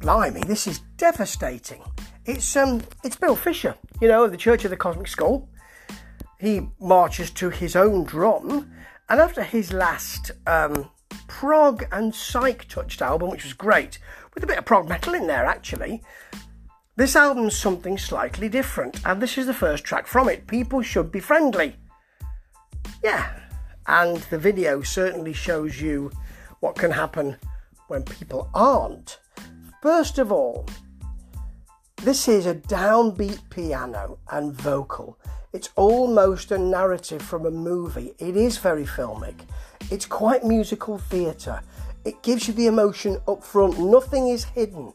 blimey, this is devastating. It's um, it's Bill Fisher, you know, of the Church of the Cosmic Skull. He marches to his own drum, and after his last um, prog and psych touched album, which was great, with a bit of prog metal in there actually, this album's something slightly different, and this is the first track from it. People should be friendly. Yeah, and the video certainly shows you what can happen when people aren't. First of all, this is a downbeat piano and vocal. It's almost a narrative from a movie. It is very filmic. It's quite musical theatre. It gives you the emotion up front. Nothing is hidden.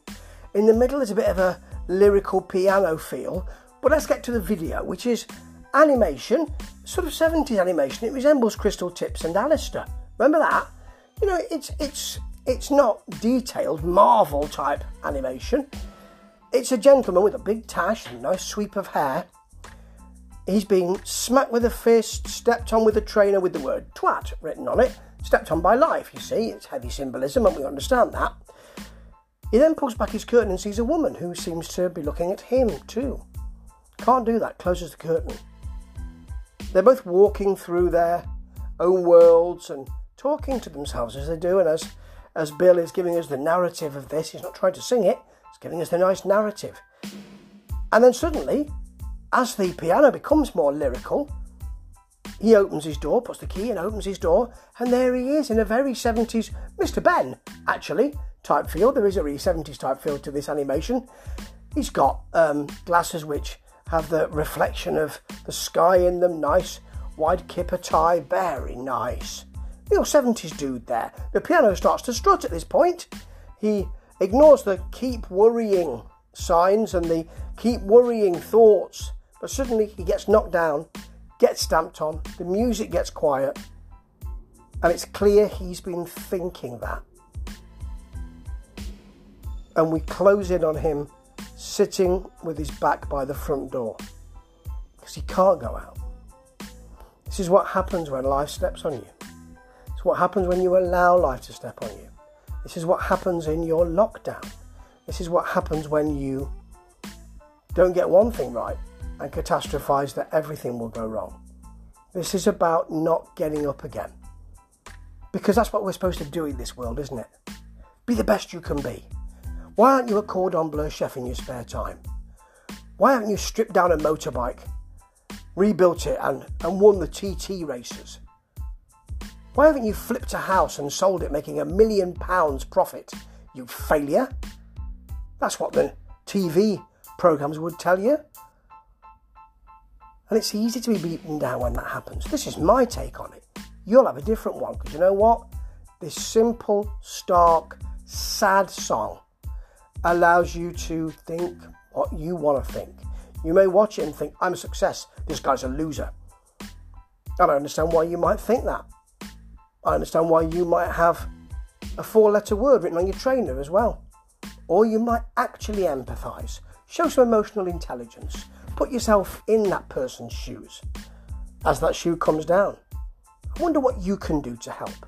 In the middle is a bit of a lyrical piano feel. But let's get to the video, which is animation, sort of 70s animation. It resembles Crystal Tipps and Alistair. Remember that? You know, it's it's it's not detailed Marvel type animation. It's a gentleman with a big tash and a nice sweep of hair. He's been smacked with a fist, stepped on with a trainer with the word twat written on it. Stepped on by life, you see. It's heavy symbolism, and we understand that. He then pulls back his curtain and sees a woman who seems to be looking at him too. Can't do that, closes the curtain. They're both walking through their own worlds and talking to themselves as they do, and as as Bill is giving us the narrative of this, he's not trying to sing it, he's giving us the nice narrative. And then suddenly, as the piano becomes more lyrical, he opens his door, puts the key and opens his door, and there he is in a very 70s, Mr. Benn, actually, type feel. There is a really 70s type feel to this animation. He's got um, glasses which have the reflection of the sky in them, nice wide kipper tie, very nice real 70s dude there. The piano starts to strut at this point. He ignores the keep worrying signs and the keep worrying thoughts, but suddenly he gets knocked down, gets stamped on, the music gets quiet, and it's clear he's been thinking that. And we close in on him sitting with his back by the front door because he can't go out. This is what happens when life steps on you what happens when you allow life to step on you. This is what happens in your lockdown. This is what happens when you don't get one thing right and catastrophize that everything will go wrong. This is about not getting up again. Because that's what we're supposed to do in this world, isn't it? Be the best you can be. Why aren't you a cordon bleu chef in your spare time? Why haven't you stripped down a motorbike, rebuilt it, and, and won the TT races? Why haven't you flipped a house and sold it, making a million pounds profit? You failure. That's what the TV programs would tell you. And it's easy to be beaten down when that happens. This is my take on it. You'll have a different one because you know what? This simple, stark, sad song allows you to think what you want to think. You may watch it and think, I'm a success, this guy's a loser. I don't understand why you might think that. I understand why you might have a four letter word written on your trainer as well. Or you might actually empathise. Show some emotional intelligence. Put yourself in that person's shoes as that shoe comes down. I wonder what you can do to help.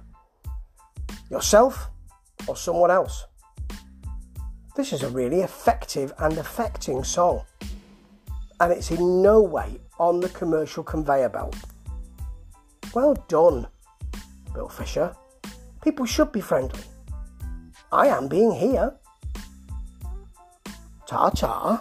Yourself or someone else. This is a really effective and affecting song. And it's in no way on the commercial conveyor belt. Well done. Bill Fisher. People should be friendly. I am being here. Ta ta.